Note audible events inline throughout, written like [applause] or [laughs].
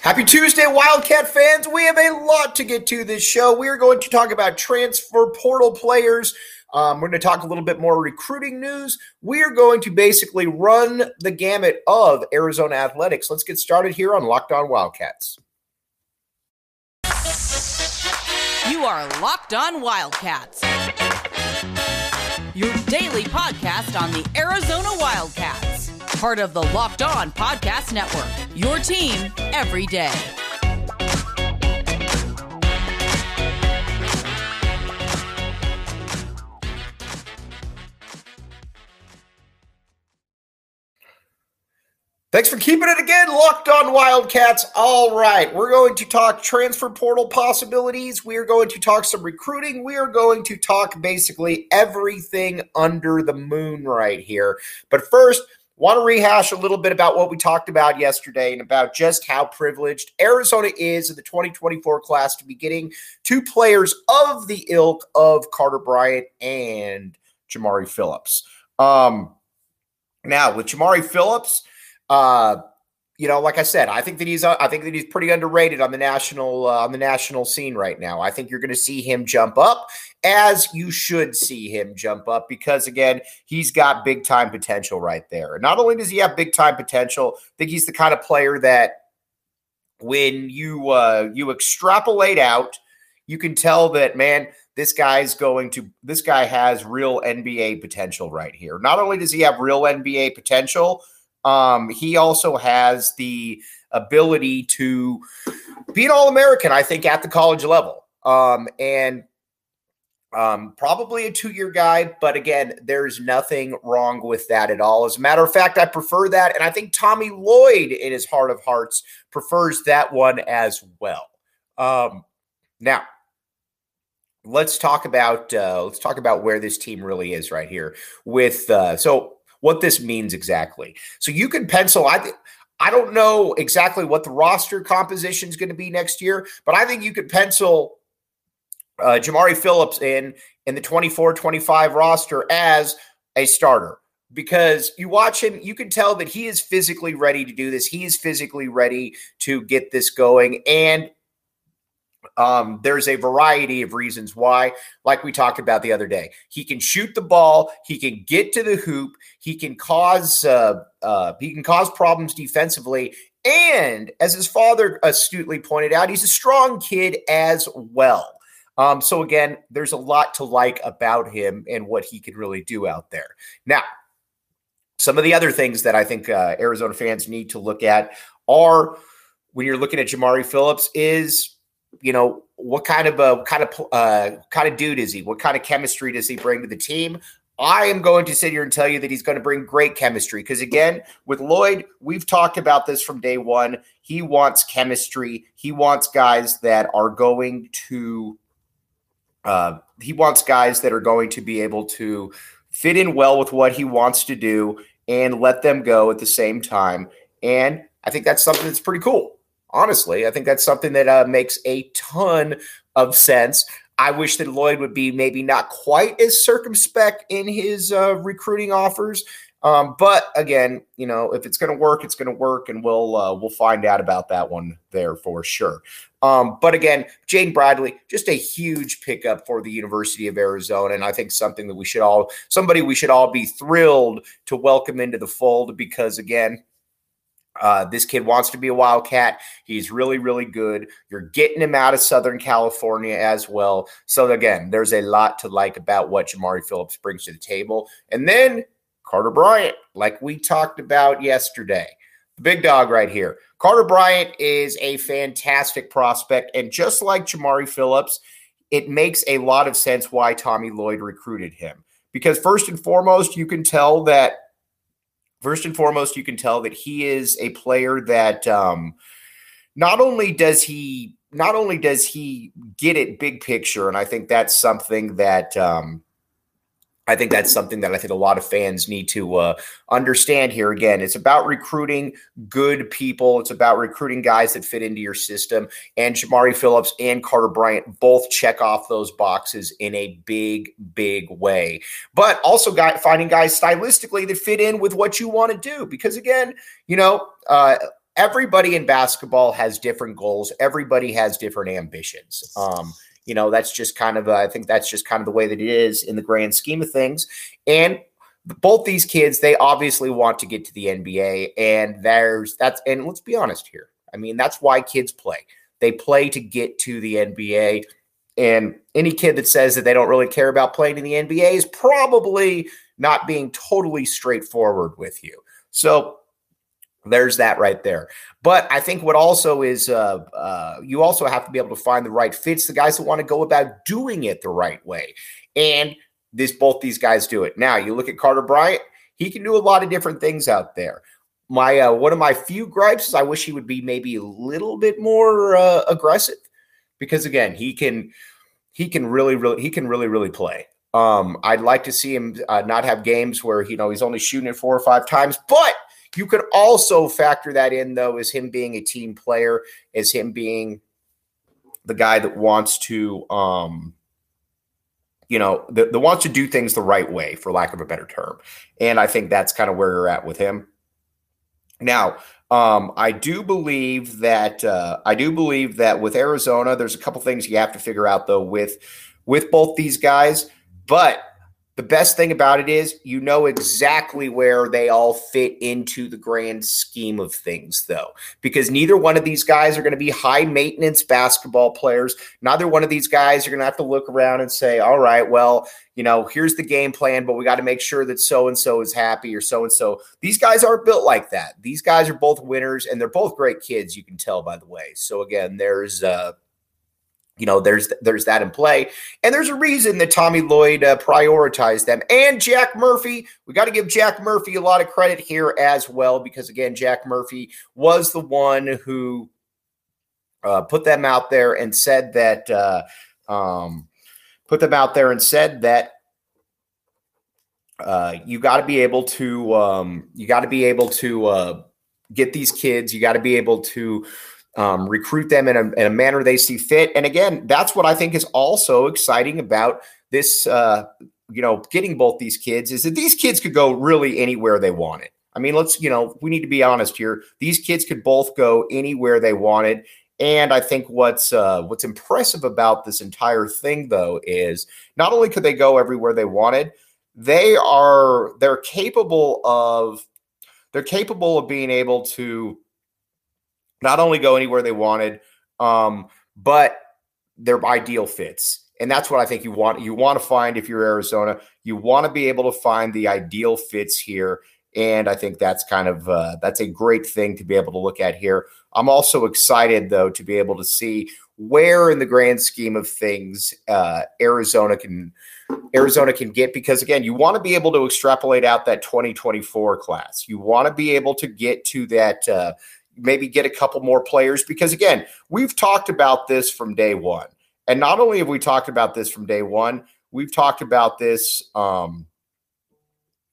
Happy Tuesday, Wildcat fans. We have a lot to get to this show. We are going to talk about transfer portal players. Um, we're going to talk a little bit more recruiting news. We are going to basically run the gamut of Arizona athletics. Let's get started here on Locked On Wildcats. You are Locked On Wildcats, your daily podcast on the Arizona Wildcats part of the Locked On Podcast Network. Your team every day. Thanks for keeping it again, locked on Wildcats. All right, we're going to talk transfer portal possibilities. We are going to talk some recruiting. We are going to talk basically everything under the moon right here. But first, Want to rehash a little bit about what we talked about yesterday and about just how privileged Arizona is in the 2024 class to be getting two players of the ilk of Carter Bryant and Jamari Phillips. Um, now, with Jamari Phillips, uh, you know, like I said, I think that he's uh, I think that he's pretty underrated on the national uh, on the national scene right now. I think you're going to see him jump up as you should see him jump up because again, he's got big time potential right there. Not only does he have big time potential, I think he's the kind of player that when you uh, you extrapolate out, you can tell that man, this guy's going to this guy has real NBA potential right here. Not only does he have real NBA potential um, he also has the ability to be an All American, I think, at the college level. Um, and um, probably a two year guy, but again, there's nothing wrong with that at all. As a matter of fact, I prefer that. And I think Tommy Lloyd, in his heart of hearts, prefers that one as well. Um, now, let's talk about uh, let's talk about where this team really is right here. With uh, so what this means exactly. So you can pencil. I I don't know exactly what the roster composition is going to be next year, but I think you could pencil uh, Jamari Phillips in in the 24-25 roster as a starter because you watch him, you can tell that he is physically ready to do this. He is physically ready to get this going. And um, there's a variety of reasons why, like we talked about the other day. He can shoot the ball, he can get to the hoop, he can cause uh, uh, he can cause problems defensively, and as his father astutely pointed out, he's a strong kid as well. Um, so again, there's a lot to like about him and what he can really do out there. Now, some of the other things that I think uh, Arizona fans need to look at are when you're looking at Jamari Phillips is you know what kind of a kind of uh, kind of dude is he? What kind of chemistry does he bring to the team? I am going to sit here and tell you that he's going to bring great chemistry because again, with Lloyd, we've talked about this from day one. He wants chemistry. He wants guys that are going to. Uh, he wants guys that are going to be able to fit in well with what he wants to do and let them go at the same time. And I think that's something that's pretty cool honestly. I think that's something that uh, makes a ton of sense. I wish that Lloyd would be maybe not quite as circumspect in his uh, recruiting offers. Um, but again, you know, if it's going to work, it's going to work, and we'll uh, we'll find out about that one there for sure. Um, but again, Jaden Bradley, just a huge pickup for the University of Arizona, and I think something that we should all somebody we should all be thrilled to welcome into the fold because again, uh, this kid wants to be a Wildcat. He's really, really good. You're getting him out of Southern California as well. So, again, there's a lot to like about what Jamari Phillips brings to the table. And then Carter Bryant, like we talked about yesterday, the big dog right here. Carter Bryant is a fantastic prospect. And just like Jamari Phillips, it makes a lot of sense why Tommy Lloyd recruited him. Because, first and foremost, you can tell that first and foremost, you can tell that he is a player that um, not only does he not only does he get it big picture, and I think that's something that um, I think that's something that I think a lot of fans need to uh, understand here. Again, it's about recruiting good people. It's about recruiting guys that fit into your system. And Jamari Phillips and Carter Bryant both check off those boxes in a big, big way. But also, guy, finding guys stylistically that fit in with what you want to do. Because again, you know, uh, everybody in basketball has different goals. Everybody has different ambitions. Um, you know, that's just kind of, uh, I think that's just kind of the way that it is in the grand scheme of things. And both these kids, they obviously want to get to the NBA. And there's that's, and let's be honest here. I mean, that's why kids play. They play to get to the NBA. And any kid that says that they don't really care about playing in the NBA is probably not being totally straightforward with you. So there's that right there. But I think what also is uh, uh, you also have to be able to find the right fits, the guys that want to go about doing it the right way. And this both these guys do it. Now you look at Carter Bryant, he can do a lot of different things out there. My uh, one of my few gripes is I wish he would be maybe a little bit more uh, aggressive because again he can he can really really he can really really play. Um, I'd like to see him uh, not have games where you know he's only shooting it four or five times, but you could also factor that in though as him being a team player, as him being the guy that wants to um, you know, that, that wants to do things the right way, for lack of a better term. And I think that's kind of where you're at with him. Now, um, I do believe that uh, I do believe that with Arizona, there's a couple things you have to figure out though with with both these guys. But the best thing about it is you know exactly where they all fit into the grand scheme of things, though, because neither one of these guys are going to be high maintenance basketball players. Neither one of these guys are going to have to look around and say, all right, well, you know, here's the game plan, but we got to make sure that so and so is happy or so and so. These guys aren't built like that. These guys are both winners and they're both great kids, you can tell by the way. So, again, there's, uh, you know, there's there's that in play, and there's a reason that Tommy Lloyd uh, prioritized them. And Jack Murphy, we got to give Jack Murphy a lot of credit here as well, because again, Jack Murphy was the one who uh, put them out there and said that uh, um, put them out there and said that uh, you got to be able to um, you got to be able to uh, get these kids. You got to be able to um, recruit them in a, in a, manner they see fit. And again, that's what I think is also exciting about this. Uh, you know, getting both these kids is that these kids could go really anywhere they wanted. I mean, let's you know, we need to be honest here. These kids could both go anywhere they wanted. And I think what's uh, what's impressive about this entire thing, though, is not only could they go everywhere they wanted, they are they're capable of they're capable of being able to not only go anywhere they wanted, um, but their ideal fits. And that's what I think you want. You want to find if you're Arizona, you want to be able to find the ideal fits here. And I think that's kind of uh, that's a great thing to be able to look at here. I'm also excited though to be able to see where in the grand scheme of things uh, Arizona can Arizona can get because again you want to be able to extrapolate out that 2024 class. You want to be able to get to that uh, maybe get a couple more players because again, we've talked about this from day one. And not only have we talked about this from day one, we've talked about this um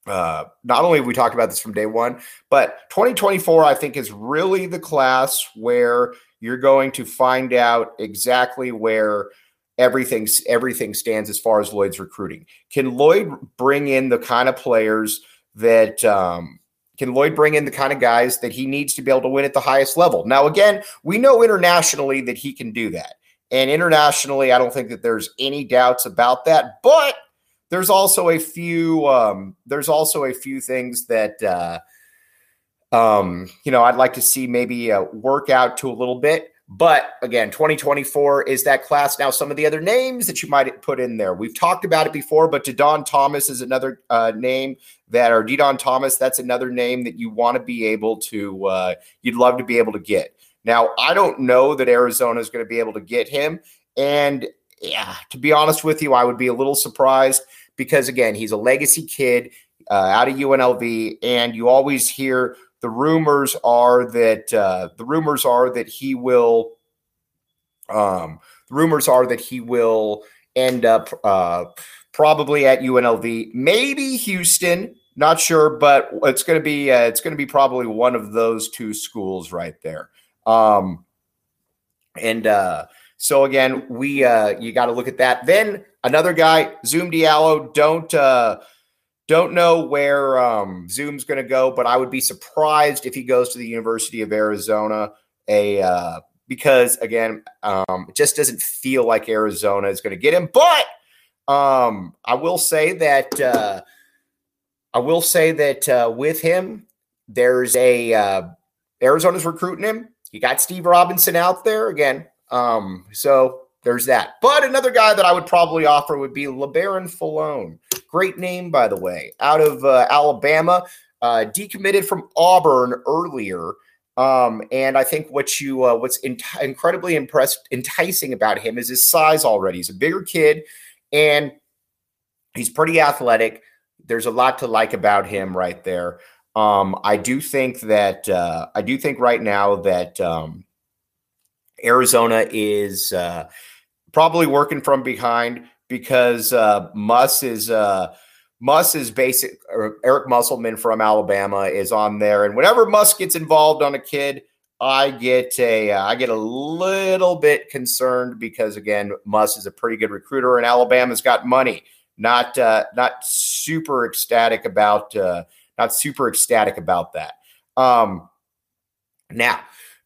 uh, not only have we talked about this from day one, but 2024, I think, is really the class where you're going to find out exactly where everything everything stands as far as Lloyd's recruiting. Can Lloyd bring in the kind of players that um, can Lloyd bring in the kind of guys that he needs to be able to win at the highest level? Now, again, we know internationally that he can do that. And internationally, I don't think that there's any doubts about that. But there's also a few um, there's also a few things that uh, um, you know I'd like to see maybe uh, work out to a little bit. But again, 2024 is that class. Now, some of the other names that you might put in there, we've talked about it before, but Dedan Thomas is another uh, name that, or Dedan Thomas, that's another name that you want to be able to, uh, you'd love to be able to get. Now, I don't know that Arizona is going to be able to get him. And yeah, to be honest with you, I would be a little surprised because, again, he's a legacy kid uh, out of UNLV, and you always hear the rumors are that uh, the rumors are that he will. Um, the rumors are that he will end up uh, probably at UNLV, maybe Houston. Not sure, but it's going to be uh, it's going to be probably one of those two schools right there. Um, and uh, so again, we uh, you got to look at that. Then another guy, Zoom Diallo. Don't uh, Don't know where um, Zoom's going to go, but I would be surprised if he goes to the University of Arizona. A uh, because again, um, it just doesn't feel like Arizona is going to get him. But um, I will say that uh, I will say that uh, with him, there's a uh, Arizona's recruiting him. You got Steve Robinson out there again. Um, so there's that. But another guy that I would probably offer would be Labaron Philon. Great name, by the way, out of uh, Alabama, uh, decommitted from Auburn earlier. Um, and I think what you uh, what's in- incredibly impressed, enticing about him is his size. Already, he's a bigger kid, and he's pretty athletic. There's a lot to like about him right there. Um, I do think that uh, I do think right now that um, Arizona is uh, probably working from behind because uh, Muss is uh, Muss is basic. Eric Musselman from Alabama is on there, and whenever Muss gets involved on a kid, I get a uh, I get a little bit concerned because again, Muss is a pretty good recruiter, and Alabama's got money. Not uh, not super ecstatic about uh, not super ecstatic about that. Um, now,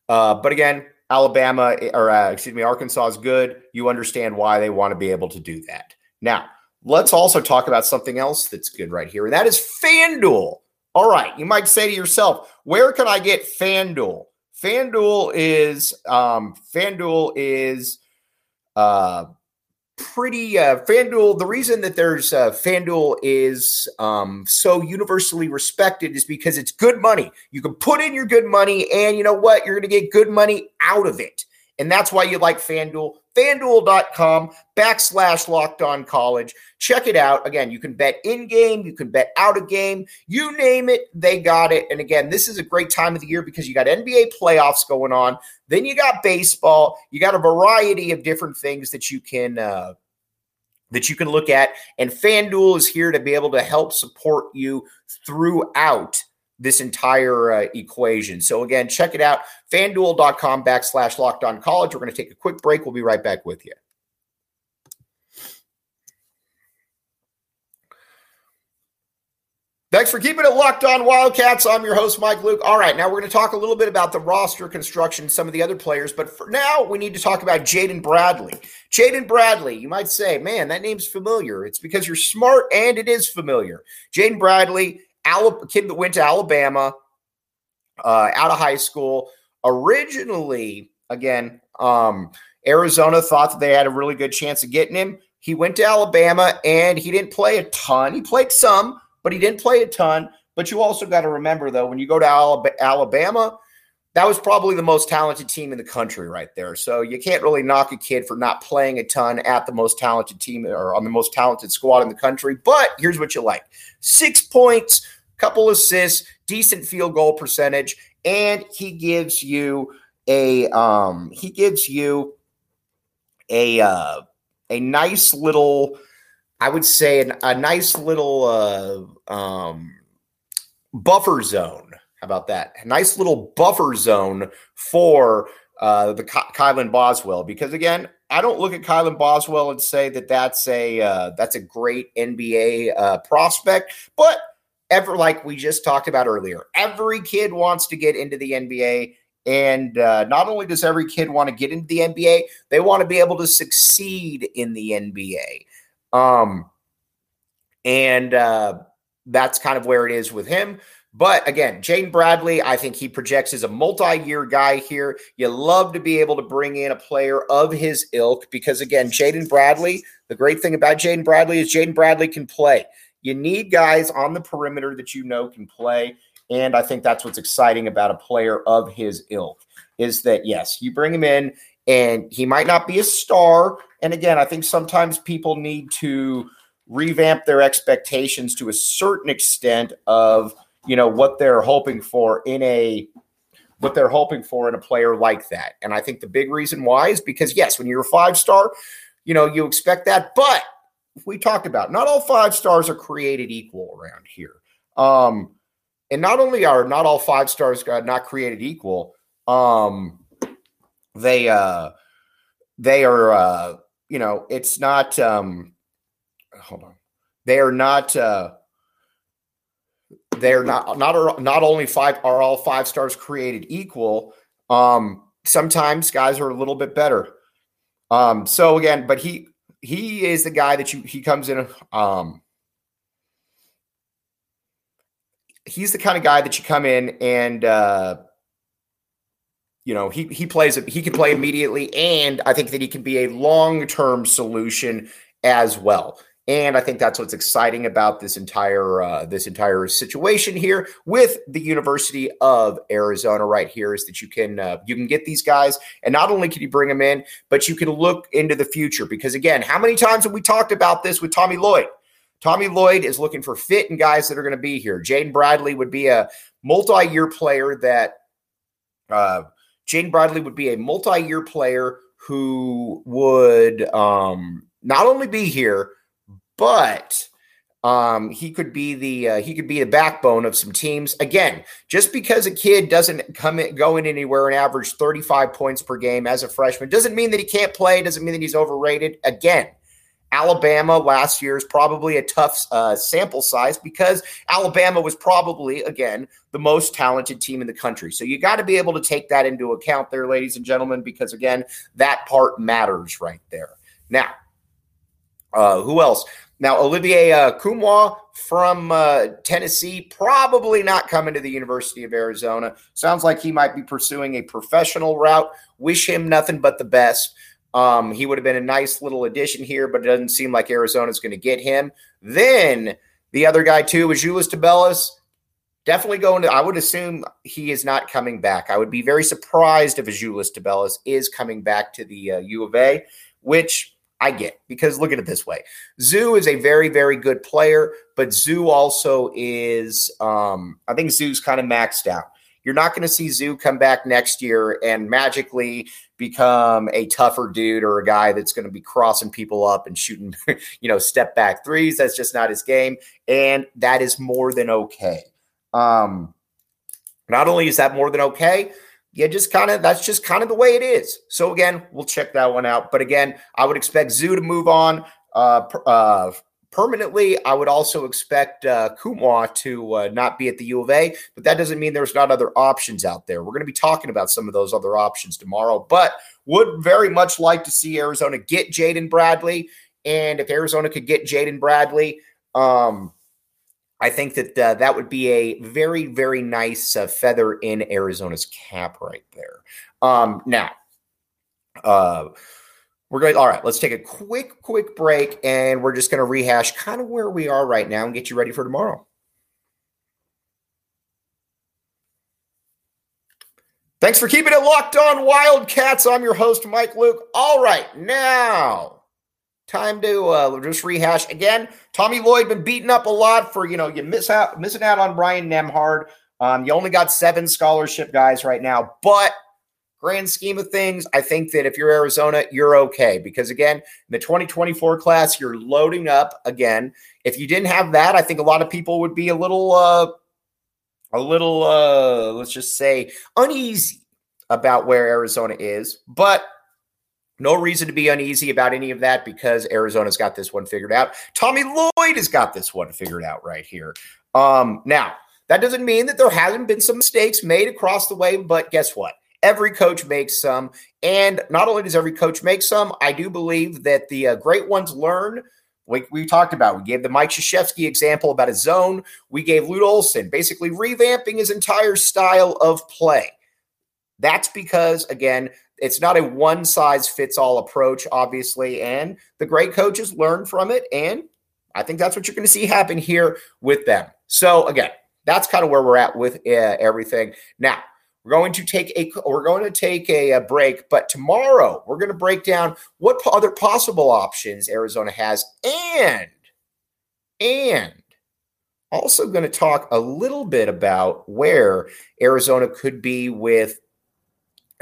uh, but again, Alabama or uh, excuse me, Arkansas is good. You understand why they want to be able to do that. Now, let's also talk about something else that's good right here, and that is FanDuel. All right, you might say to yourself, where can I get FanDuel? FanDuel is um, FanDuel is uh, pretty uh, FanDuel. The reason that there's uh, FanDuel is um, so universally respected is because it's good money. You can put in your good money, and you know what? You're going to get good money out of it. And that's why you like FanDuel. FanDuel.com backslash locked on college. Check it out. Again, you can bet in game, you can bet out of game, you name it, they got it. And again, this is a great time of the year because you got NBA playoffs going on. Then you got baseball. You got a variety of different things that you can uh, that you can look at. And FanDuel is here to be able to help support you throughout this entire uh, equation. So again, check it out. FanDuel.com backslash locked on college. We're going to take a quick break. We'll be right back with you. Thanks for keeping it locked on Wildcats. I'm your host, Mike Luke. All right, now we're going to talk a little bit about the roster construction, some of the other players, but for now, we need to talk about Jaden Bradley. Jaden Bradley, you might say, man, that name's familiar. It's because you're smart and it is familiar. Jaden Bradley, a kid that went to Alabama uh, out of high school. Originally, again, um, Arizona thought that they had a really good chance of getting him. He went to Alabama and he didn't play a ton. He played some but he didn't play a ton. But you also got to remember, though, when you go to Alabama, that was probably the most talented team in the country right there. So you can't really knock a kid for not playing a ton at the most talented team or on the most talented squad in the country. But here's what you like six points, couple assists, decent field goal percentage, and he gives you a um he gives you a uh a nice little I would say an, a nice little uh, um, buffer zone. How about that? A nice little buffer zone for uh, the Ky- Kylan Boswell. Because again, I don't look at Kylan Boswell and say that that's a uh, that's a great NBA uh, prospect, but ever like we just talked about earlier, every kid wants to get into the NBA. And uh, not only does every kid want to get into the NBA, they want to be able to succeed in the NBA. Um, and uh, that's kind of where it is with him. But again, Jaden Bradley, I think he projects as a multi year guy here. You love to be able to bring in a player of his ilk because, again, Jaden Bradley, the great thing about Jaden Bradley is Jaden Bradley can play. You need guys on the perimeter that you know can play. And I think that's what's exciting about a player of his ilk is that, yes, you bring him in and he might not be a star. And again, I think sometimes people need to revamp their expectations to a certain extent of you know what they're hoping for in a what they're hoping for in a player like that. And I think the big reason why is because yes, when you're a five star, you know you expect that, but we talked about not all five stars are created equal around here. Um, and not only are not all five stars not created equal, um, they uh they are uh you know it's not um hold on they are not uh they're not not not only five are all five stars created equal. Um, sometimes guys are a little bit better. Um, so again, but he he is the guy that you he comes in. Um, he's the kind of guy that you come in and uh, you know he he plays he can play immediately, and I think that he can be a long term solution as well. And I think that's what's exciting about this entire uh, this entire situation here with the University of Arizona right here is that you can uh, you can get these guys, and not only can you bring them in, but you can look into the future. Because again, how many times have we talked about this with Tommy Lloyd? Tommy Lloyd is looking for fit and guys that are going to be here. Jaden Bradley would be a multi-year player that uh, Bradley would be a multi-year player who would um, not only be here but um, he could be the uh, he could be the backbone of some teams. Again, just because a kid doesn't come in, go in anywhere and average 35 points per game as a freshman doesn't mean that he can't play. Doesn't mean that he's overrated. Again, Alabama last year is probably a tough uh, sample size because Alabama was probably again the most talented team in the country. So you got to be able to take that into account there, ladies and gentlemen, because again that part matters right there. Now. Uh, who else? Now, Olivier uh, Nkamhoua from uh, Tennessee, probably not coming to the University of Arizona. Sounds like he might be pursuing a professional route. Wish him nothing but the best. Um, he would have been a nice little addition here, but it doesn't seem like Arizona's going to get him. Then the other guy, too, is Azuolas Tubelis. Definitely going to, I would assume he is not coming back. I would be very surprised if Azuolas Tubelis is coming back to the uh, U of A, which I get because look at it this way. Zoo is a very, very good player, but Zoo also is, um, I think Zoo's kind of maxed out. You're not going to see Zoo come back next year and magically become a tougher dude or a guy that's going to be crossing people up and shooting, [laughs] you know, step back threes. That's just not his game. And that is more than okay. Um, not only is that more than okay, you just kind of that's just kind of the way it is. So again, we'll check that one out. But again, I would expect Zoo to move on uh, uh, permanently. I would also expect uh, Nkamhoua to uh, not be at the U of A, but that doesn't mean there's not other options out there. We're going to be talking about some of those other options tomorrow, but would very much like to see Arizona get Jaden Bradley. And if Arizona could get Jaden Bradley, um, I think that uh, that would be a very, very nice uh, feather in Arizona's cap right there. Um, now, uh, we're going. All right, let's take a quick, quick break, and we're just going to rehash kind of where we are right now and get you ready for tomorrow. Thanks for keeping it locked on, Wildcats. I'm your host, Mike Luke. All right, now time to uh, just rehash again. Tommy Lloyd been beaten up a lot for you know you miss out missing out on Ryan Nembhard. Um, you only got seven scholarship guys right now, but grand scheme of things, I think that if you're Arizona, you're okay because again, in the 2024 class, you're loading up again. If you didn't have that, I think a lot of people would be a little, uh, a little, uh, let's just say, uneasy about where Arizona is, but no reason to be uneasy about any of that because Arizona's got this one figured out. Tommy Lloyd has got this one figured out right here. Um, now, that doesn't mean that there hasn't been some mistakes made across the way, but guess what? Every coach makes some. And not only does every coach make some, I do believe that the uh, great ones learn. Like we talked about, we gave the Mike Krzyzewski example about a zone. We gave Lute Olson basically revamping his entire style of play. That's because, again, it's not a one size fits all approach, obviously, and the great coaches learn from it. And I think that's what you're going to see happen here with them. So again, that's kind of where we're at with uh, everything. Now we're going to take a we're going to take a, a break, but tomorrow we're going to break down what other possible options Arizona has, and and also going to talk a little bit about where Arizona could be with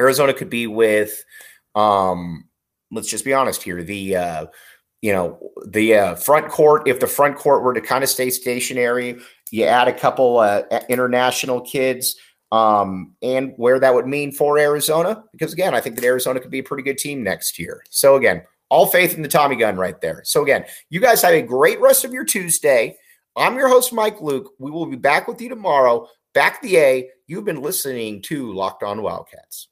Arizona could be with, um, let's just be honest here, the uh, you know the uh, front court. If the front court were to kind of stay stationary, you add a couple uh, international kids. Um, and where that would mean for Arizona, because again, I think that Arizona could be a pretty good team next year. So again, all faith in the Tommy gun right there. So again, you guys have a great rest of your Tuesday. I'm your host, Mike Luke. We will be back with you tomorrow. Back the A. You've been listening to Locked On Wildcats.